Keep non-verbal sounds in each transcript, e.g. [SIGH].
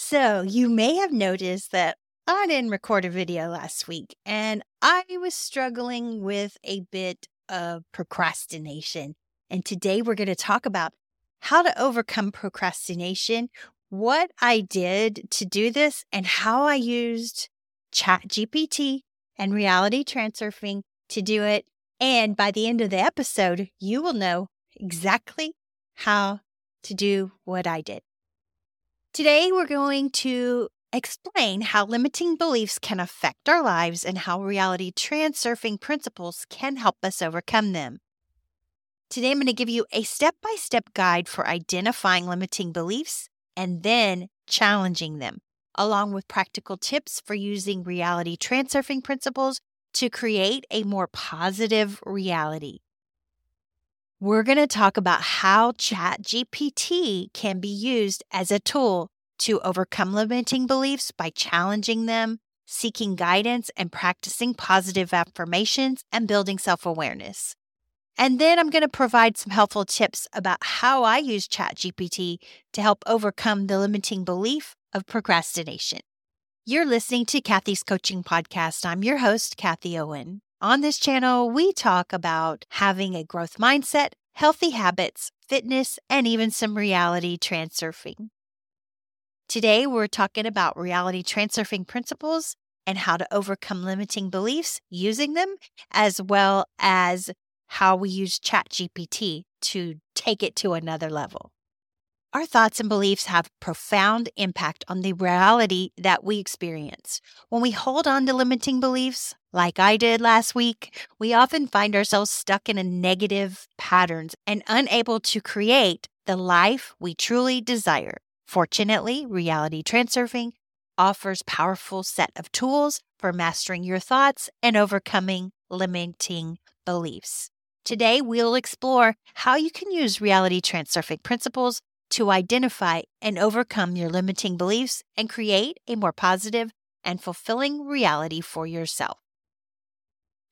So, you may have noticed that I didn't record a video last week and I was struggling with a bit of procrastination. And today we're going to talk about how to overcome procrastination, what I did to do this, and how I used ChatGPT and reality transurfing to do it. And by the end of the episode, you will know exactly how to do what I did. Today, we're going to explain how limiting beliefs can affect our lives and how reality transurfing principles can help us overcome them. Today, I'm going to give you a step by step guide for identifying limiting beliefs and then challenging them, along with practical tips for using reality transurfing principles to create a more positive reality. We're going to talk about how ChatGPT can be used as a tool to overcome limiting beliefs by challenging them, seeking guidance, and practicing positive affirmations and building self awareness. And then I'm going to provide some helpful tips about how I use ChatGPT to help overcome the limiting belief of procrastination. You're listening to Kathie's Coaching Podcast. I'm your host, Kathie Owen. On this channel, we talk about having a growth mindset, healthy habits, fitness, and even some reality transurfing. Today, we're talking about reality transurfing principles and how to overcome limiting beliefs using them, as well as how we use ChatGPT to take it to another level. Our thoughts and beliefs have profound impact on the reality that we experience. When we hold on to limiting beliefs, like I did last week, we often find ourselves stuck in a negative patterns and unable to create the life we truly desire. Fortunately, reality transurfing offers powerful set of tools for mastering your thoughts and overcoming limiting beliefs. Today, we'll explore how you can use reality transurfing principles to identify and overcome your limiting beliefs and create a more positive and fulfilling reality for yourself.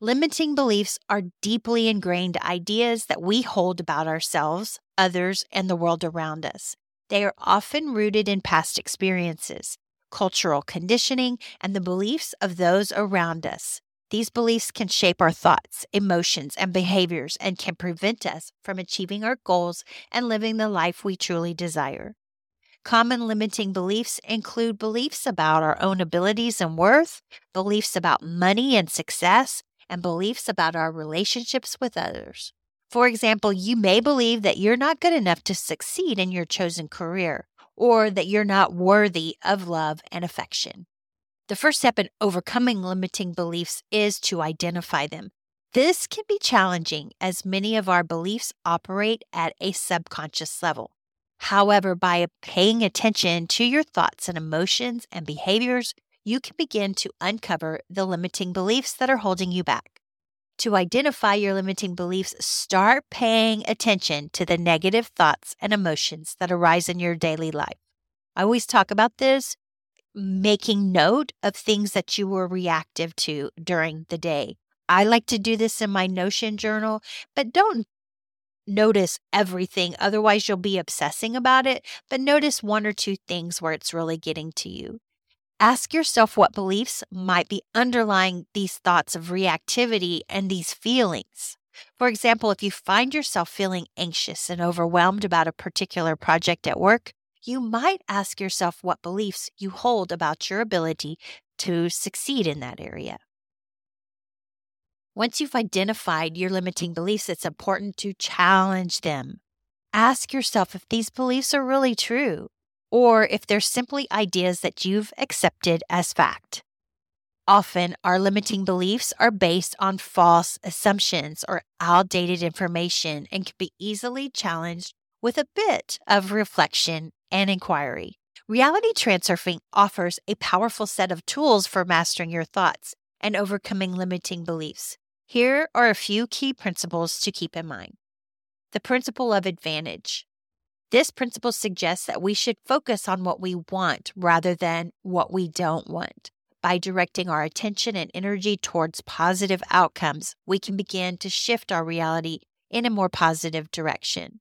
Limiting beliefs are deeply ingrained ideas that we hold about ourselves, others, and the world around us. They are often rooted in past experiences, cultural conditioning, and the beliefs of those around us. These beliefs can shape our thoughts, emotions, and behaviors and can prevent us from achieving our goals and living the life we truly desire. Common limiting beliefs include beliefs about our own abilities and worth, beliefs about money and success, and beliefs about our relationships with others. For example, you may believe that you're not good enough to succeed in your chosen career, or that you're not worthy of love and affection. The first step in overcoming limiting beliefs is to identify them. This can be challenging as many of our beliefs operate at a subconscious level. However, by paying attention to your thoughts and emotions and behaviors, you can begin to uncover the limiting beliefs that are holding you back. To identify your limiting beliefs, start paying attention to the negative thoughts and emotions that arise in your daily life. I always talk about this making note of things that you were reactive to during the day. I like to do this in my Notion journal, but don't notice everything. Otherwise, you'll be obsessing about it. But notice one or two things where it's really getting to you. Ask yourself what beliefs might be underlying these thoughts of reactivity and these feelings. For example, if you find yourself feeling anxious and overwhelmed about a particular project at work, you might ask yourself what beliefs you hold about your ability to succeed in that area. Once you've identified your limiting beliefs, it's important to challenge them. Ask yourself if these beliefs are really true or if they're simply ideas that you've accepted as fact. Often, our limiting beliefs are based on false assumptions or outdated information and can be easily challenged with a bit of reflection and inquiry. Reality transurfing offers a powerful set of tools for mastering your thoughts and overcoming limiting beliefs. Here are a few key principles to keep in mind. The principle of advantage. This principle suggests that we should focus on what we want rather than what we don't want. By directing our attention and energy towards positive outcomes, we can begin to shift our reality in a more positive direction.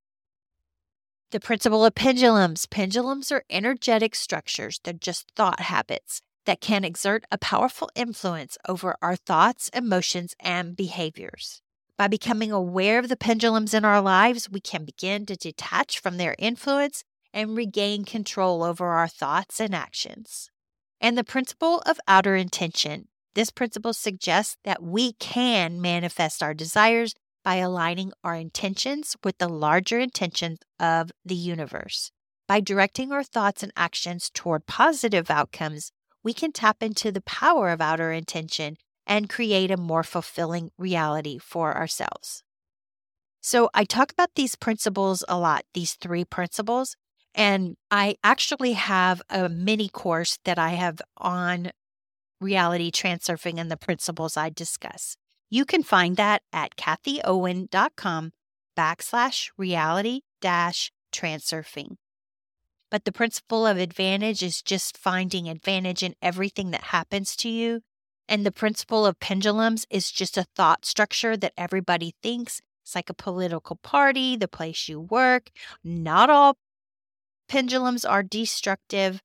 The principle of pendulums. Pendulums are energetic structures, they're just thought habits that can exert a powerful influence over our thoughts, emotions, and behaviors. By becoming aware of the pendulums in our lives, we can begin to detach from their influence and regain control over our thoughts and actions. And the principle of outer intention. This principle suggests that we can manifest our desires by aligning our intentions with the larger intentions of the universe. By directing our thoughts and actions toward positive outcomes, we can tap into the power of outer intention and create a more fulfilling reality for ourselves. So, I talk about these principles a lot, these three principles, and I actually have a mini course that I have on reality transurfing and the principles I discuss. You can find that at kathieowen.com backslash reality dash transurfing. But the principle of advantage is just finding advantage in everything that happens to you. And the principle of pendulums is just a thought structure that everybody thinks. It's like a political party, the place you work. Not all pendulums are destructive.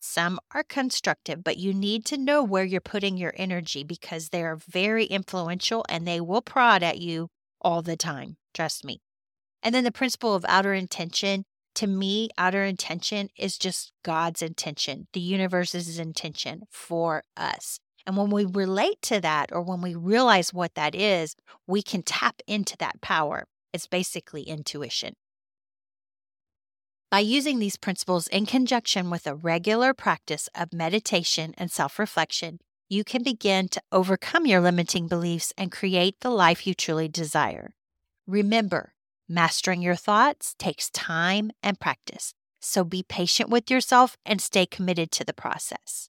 Some are constructive, but you need to know where you're putting your energy because they are very influential and they will prod at you all the time. Trust me. And then the principle of outer intention to me, outer intention is just God's intention, the universe's intention for us. And when we relate to that or when we realize what that is, we can tap into that power. It's basically intuition. By using these principles in conjunction with a regular practice of meditation and self reflection, you can begin to overcome your limiting beliefs and create the life you truly desire. Remember, Mastering your thoughts takes time and practice, so be patient with yourself and stay committed to the process.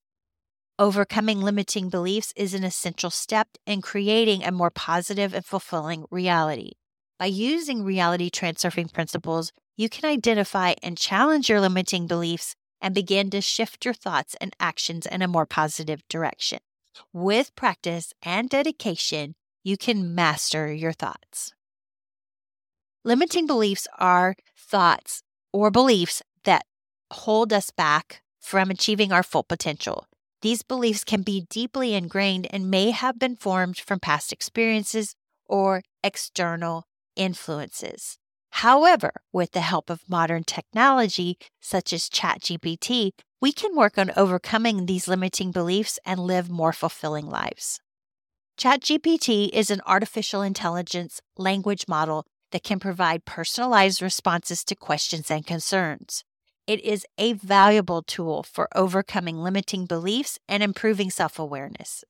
Overcoming limiting beliefs is an essential step in creating a more positive and fulfilling reality. By using reality transurfing principles, you can identify and challenge your limiting beliefs and begin to shift your thoughts and actions in a more positive direction. With practice and dedication, you can master your thoughts. Limiting beliefs are thoughts or beliefs that hold us back from achieving our full potential. These beliefs can be deeply ingrained and may have been formed from past experiences or external influences. However, with the help of modern technology such as ChatGPT, we can work on overcoming these limiting beliefs and live more fulfilling lives. ChatGPT is an artificial intelligence language model that can provide personalized responses to questions and concerns. It is a valuable tool for overcoming limiting beliefs and improving self awareness.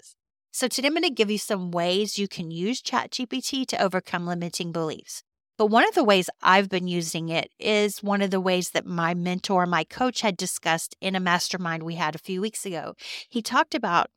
So, today I'm going to give you some ways you can use ChatGPT to overcome limiting beliefs. But one of the ways I've been using it is one of the ways that my mentor, my coach, had discussed in a mastermind we had a few weeks ago. He talked about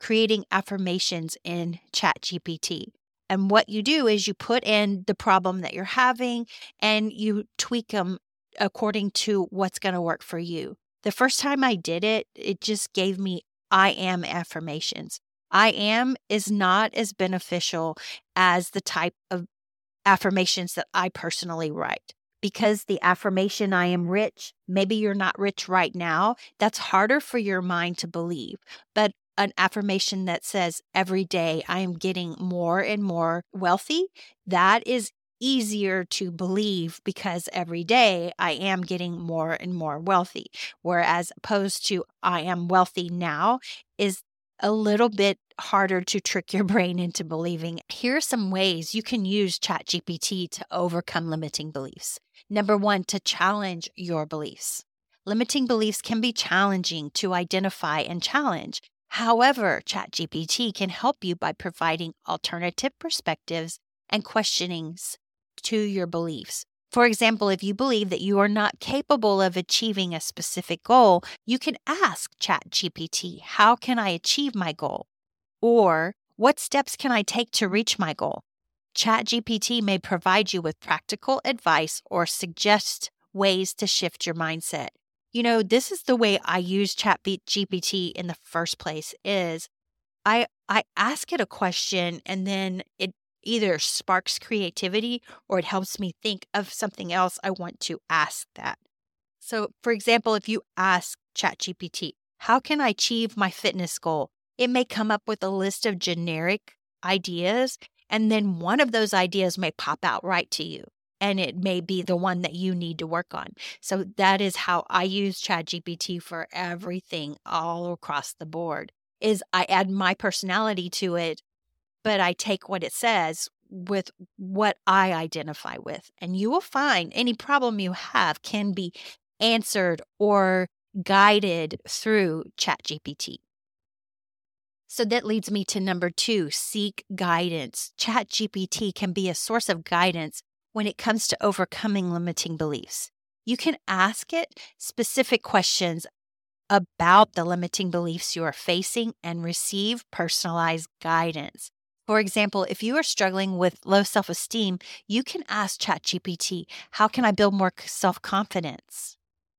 creating affirmations in ChatGPT. And what you do is you put in the problem that you're having and you tweak them according to what's going to work for you. The first time I did it, it just gave me I am affirmations. I am is not as beneficial as the type of affirmations that I personally write. Because the affirmation, I am rich, maybe you're not rich right now, that's harder for your mind to believe. But an affirmation that says every day I am getting more and more wealthy, that is easier to believe because every day I am getting more and more wealthy. Whereas opposed to I am wealthy now is a little bit harder to trick your [LAUGHS] brain into believing. Here are some ways you can use ChatGPT to overcome limiting beliefs. Number one, to challenge your beliefs. Limiting beliefs can be challenging to identify and challenge. However, ChatGPT can help you by providing alternative perspectives and questionings to your beliefs. For example, if you believe that you are not capable of achieving a specific goal, you can ask ChatGPT, How can I achieve my goal? Or, What steps can I take to reach my goal? ChatGPT may provide you with practical advice or suggest ways to shift your mindset you know, this is the way I use Chat GPT in the first place is I I ask it a question and then it either sparks creativity or it helps me think of something else I want to ask that. So, for example, if you ask ChatGPT, how can I achieve my fitness goal? It may come up with a list of generic ideas, and then one of those ideas may pop out right to you. And it may be the one that you need to work on. So that is how I use ChatGPT for everything all across the board. Is I add my personality to it, but I take what it says with what I identify with. And you will find any problem you have can be answered or guided through ChatGPT. So that leads me to number two seek guidance. ChatGPT can be a source of guidance when it comes to overcoming limiting beliefs. You can ask it specific questions about the limiting beliefs you are facing and receive personalized guidance. For example, if you are struggling with low self esteem, you can ask ChatGPT, How can I build more self confidence?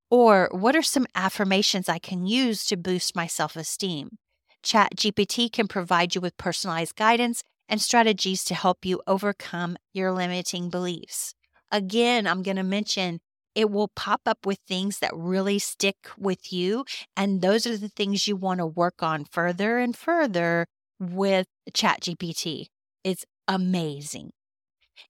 Or what are some affirmations I can use to boost my self esteem? ChatGPT can provide you with personalized guidance and strategies to help you overcome your limiting beliefs. Again, I'm going to mention it will pop up with things that really stick with you. And those are the things you want to work on further and further with ChatGPT. It's amazing.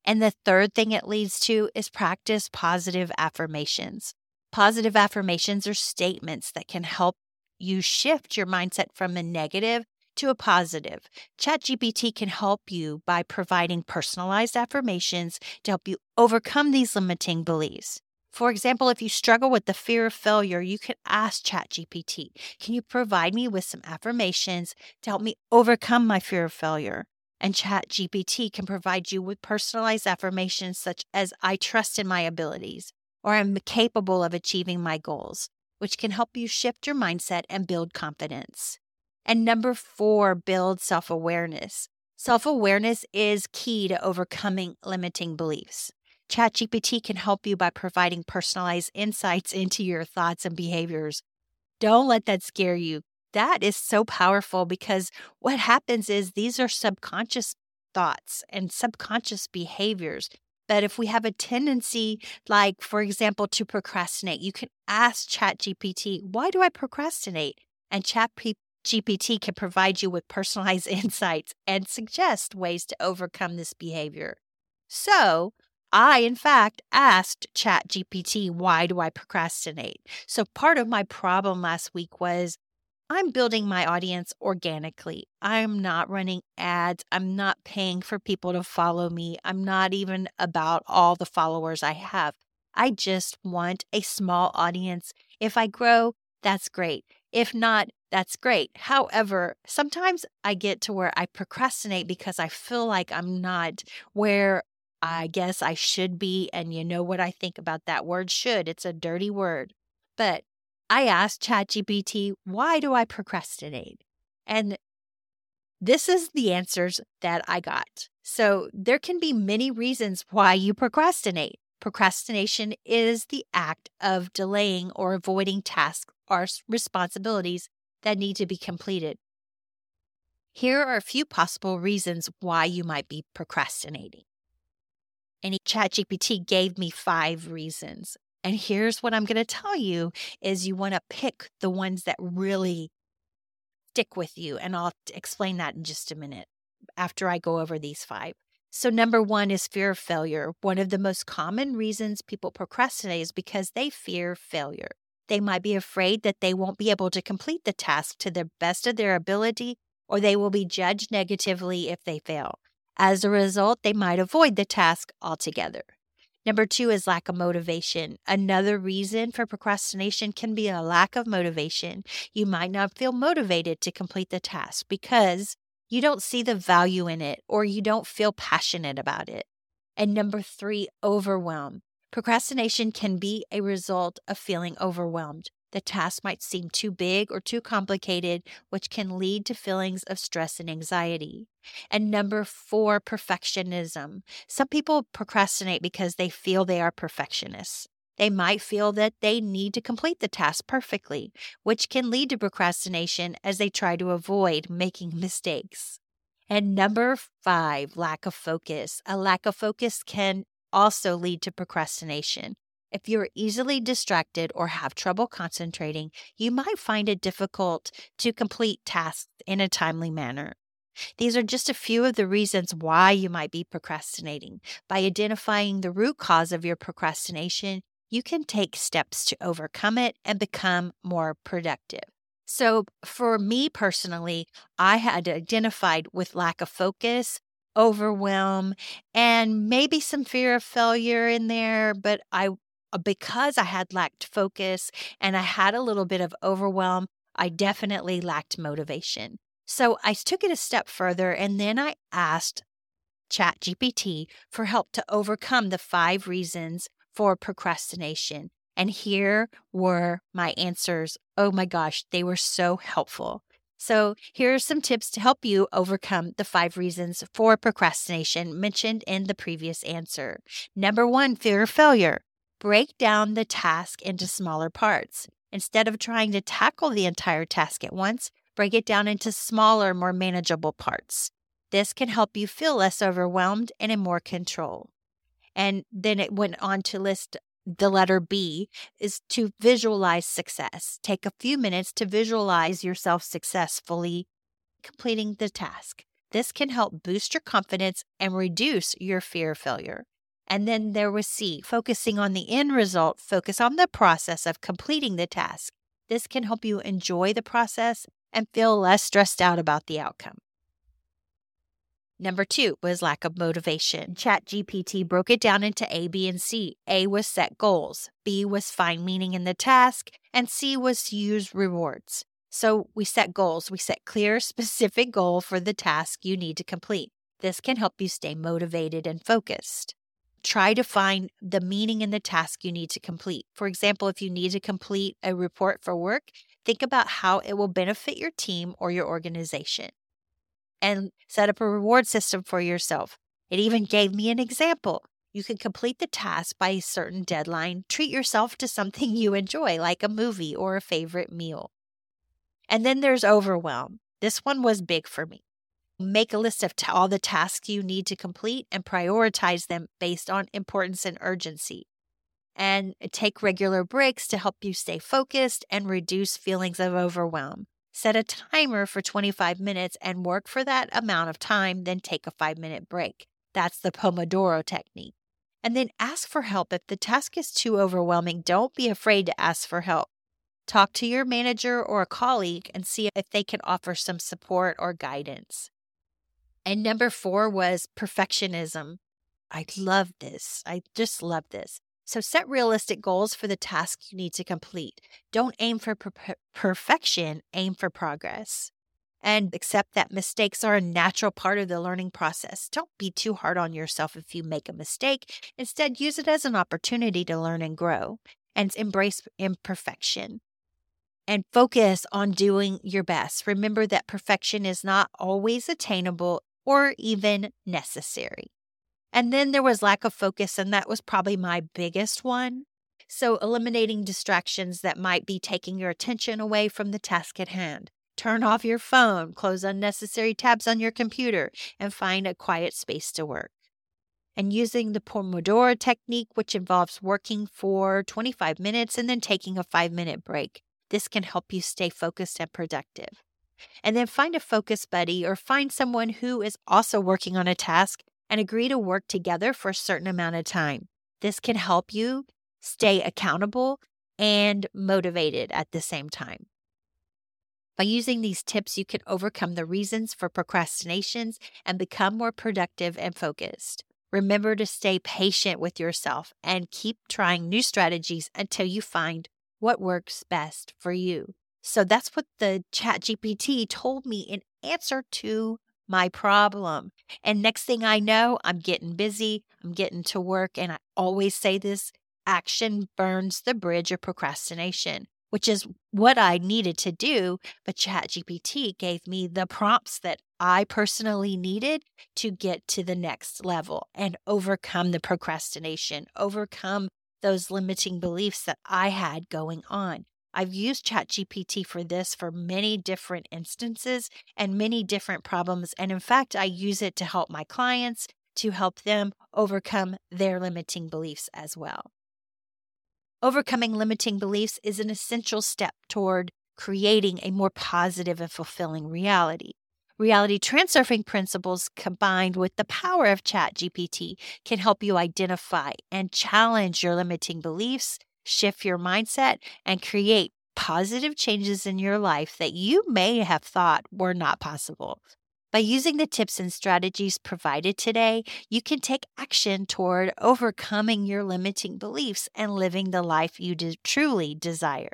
And the third thing it leads to is practice positive affirmations. Positive affirmations are statements that can help you shift your mindset from a negative to a positive. ChatGPT can help you by providing personalized affirmations to help you overcome these limiting beliefs. For example, if you struggle with the fear of failure, you can ask ChatGPT, Can you provide me with some affirmations to help me overcome my fear of failure? And ChatGPT can provide you with personalized affirmations such as I trust in my abilities or I'm capable of achieving my goals which can help you shift your mindset and build confidence. And number four, build self awareness. Self awareness is key to overcoming limiting beliefs. ChatGPT can help you by providing personalized insights [LAUGHS] into your thoughts and behaviors. Don't let that scare you. That is so powerful because what happens is these are subconscious thoughts and subconscious behaviors but if we have a tendency, like, for example, to procrastinate, you can ask ChatGPT, why do I procrastinate? And ChatGPT can provide you with personalized [LAUGHS] insights and suggest ways to overcome this behavior. So, I, in fact, asked ChatGPT, why do I procrastinate? So, part of my problem last week was I'm building my audience organically. I'm not running ads. I'm not paying for people to follow me. I'm not even about all the followers I have. I just want a small audience. If I grow, that's great. If not, that's great. However, sometimes I get to where I procrastinate because I feel like I'm not where I guess I should be. And you know what I think about that word should? It's a dirty word. But I asked ChatGPT, why do I procrastinate? And this is the answers that I got. So there can be many reasons why you procrastinate. Procrastination is the act of delaying or avoiding tasks or responsibilities that need to be completed. Here are a few possible reasons why you might be procrastinating. And ChatGPT gave me five reasons. And here's what I'm going to tell you is you want to pick the ones that really stick with you and I'll explain that in just a minute after I go over these five. So number 1 is fear of failure. One of the most common reasons people procrastinate is because they fear failure. They might be afraid that they won't be able to complete the task to the best of their ability or they will be judged negatively if they fail. As a result, they might avoid the task altogether. Number two is lack of motivation. Another reason for procrastination can be a lack of motivation. You might not feel motivated to complete the task because you don't see the value in it or you don't feel passionate about it. And number three, overwhelm. Procrastination can be a result of feeling overwhelmed. The task might seem too big or too complicated, which can lead to feelings of stress and anxiety. And number four, perfectionism. Some people procrastinate because they feel they are perfectionists. They might feel that they need to complete the task perfectly, which can lead to procrastination as they try to avoid making mistakes. And number five, lack of focus. A lack of focus can also lead to procrastination. If you're easily distracted or have trouble concentrating, you might find it difficult to complete tasks in a timely manner. These are just a few of the reasons why you might be procrastinating. By identifying the root cause of your procrastination, you can take steps to overcome it and become more productive. So, for me personally, I had identified with lack of focus, overwhelm, and maybe some fear of failure in there. But I, Uh, because I had lacked focus and I had a little bit of overwhelm, I definitely lacked motivation. So, I took it a step further and then I asked ChatGPT for help to overcome the five reasons for procrastination. And here were my answers. Oh my gosh, they were so helpful. So, here are some tips to help you overcome the five reasons for procrastination mentioned in the previous answer. Number one, fear of failure. Break down the task into smaller parts. Instead of trying to tackle the entire task at once, break it down into smaller, more manageable parts. This can help you feel less overwhelmed and in more control. And then it went on to list the letter B is to visualize success. Take a few minutes to visualize yourself successfully completing the task. This can help boost your confidence and reduce your fear of failure. And then there was C, focusing on the end result, focus on the process of completing the task. This can help you enjoy the process and feel less stressed out about the outcome. Number two was lack of motivation. ChatGPT broke it down into A, B, and C. A was set goals, B was find meaning in the task, and C was use rewards. So we set goals. We set clear, [LAUGHS] specific goal for the task you need to complete. This can help you stay motivated and focused. Try to find the meaning in the task you need to complete. For example, if you need to complete a report for work, think about how it will benefit your team or your organization and set up a reward system for yourself. It even gave me an example. You can complete the task by a certain deadline. Treat yourself to something [LAUGHS] you enjoy, like a movie or a favorite meal. And then there's overwhelm. This one was big for me. Make a list of t- all the tasks you need to complete and prioritize them based on importance and urgency. And eh, take regular breaks to help you stay focused and reduce feelings of overwhelm. Set a timer for 25 minutes and work for that amount of time, then take a five minute break. That's the Pomodoro technique. And then ask for help. If the task is too overwhelming, don't be afraid to ask for help. Talk to your manager or a colleague and see if they can offer some support or guidance. And number four was perfectionism. I love this. I just love this. So set realistic goals for the task you need to complete. Don't aim for per- perfection, aim for progress. And accept that mistakes are a natural part of the learning process. Don't be too hard on yourself if you make a mistake. Instead, use it as an opportunity to learn and grow and embrace imperfection. And focus on doing your best. Remember that perfection is not always attainable or even necessary. And then there was lack of focus, and that was probably my biggest one. So, eliminating distractions that might be taking your attention away from the task at hand. Turn off your phone, close unnecessary tabs on your computer, and find a quiet space to work. And using the Pomodoro technique, which involves working for 25 minutes and then taking a five minute break. This can help you stay focused and productive. And then find a focus buddy or find someone who is also working on a task and agree to work together for a certain amount of time. This can help you stay accountable and motivated at the same time. By using these tips, you can overcome the reasons for procrastinations and become more productive and focused. Remember to stay patient with yourself and keep trying new strategies until you find what works best for you. So that's what the Chat GPT told me in answer to my problem. And next thing I know, I'm getting busy, I'm getting to work. And I always say this action burns the bridge of procrastination, which is what I needed to do. But ChatGPT gave me the prompts that I personally needed to get to the next level and overcome the procrastination, overcome those limiting beliefs that I had going on. I've used ChatGPT for this for many different instances and many different problems. And in fact, I use it to help my clients, to help them overcome their limiting beliefs as well. Overcoming limiting beliefs is an essential step toward creating a more positive and fulfilling reality. Reality transurfing principles combined with the power of ChatGPT can help you identify and challenge your limiting beliefs, shift your mindset, and create positive changes in your life that you may have thought were not possible. By using the tips and strategies provided today, you can take action toward overcoming your limiting beliefs and living the life you de- truly desire.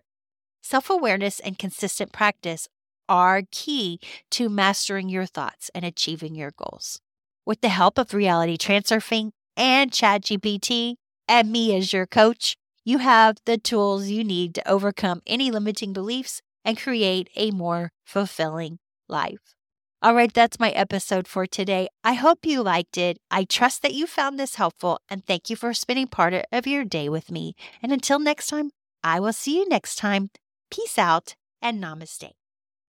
Self awareness and consistent practice are key to mastering your thoughts and achieving your goals. With the help of reality transurfing and ChatGPT and me as your coach, you have the tools you need to overcome any limiting beliefs and create a more fulfilling life. All right, that's my episode for today. I hope you liked it. I trust that you found this helpful and thank you for spending part of your day with me. And until next time, I will see you next time. Peace out and namaste.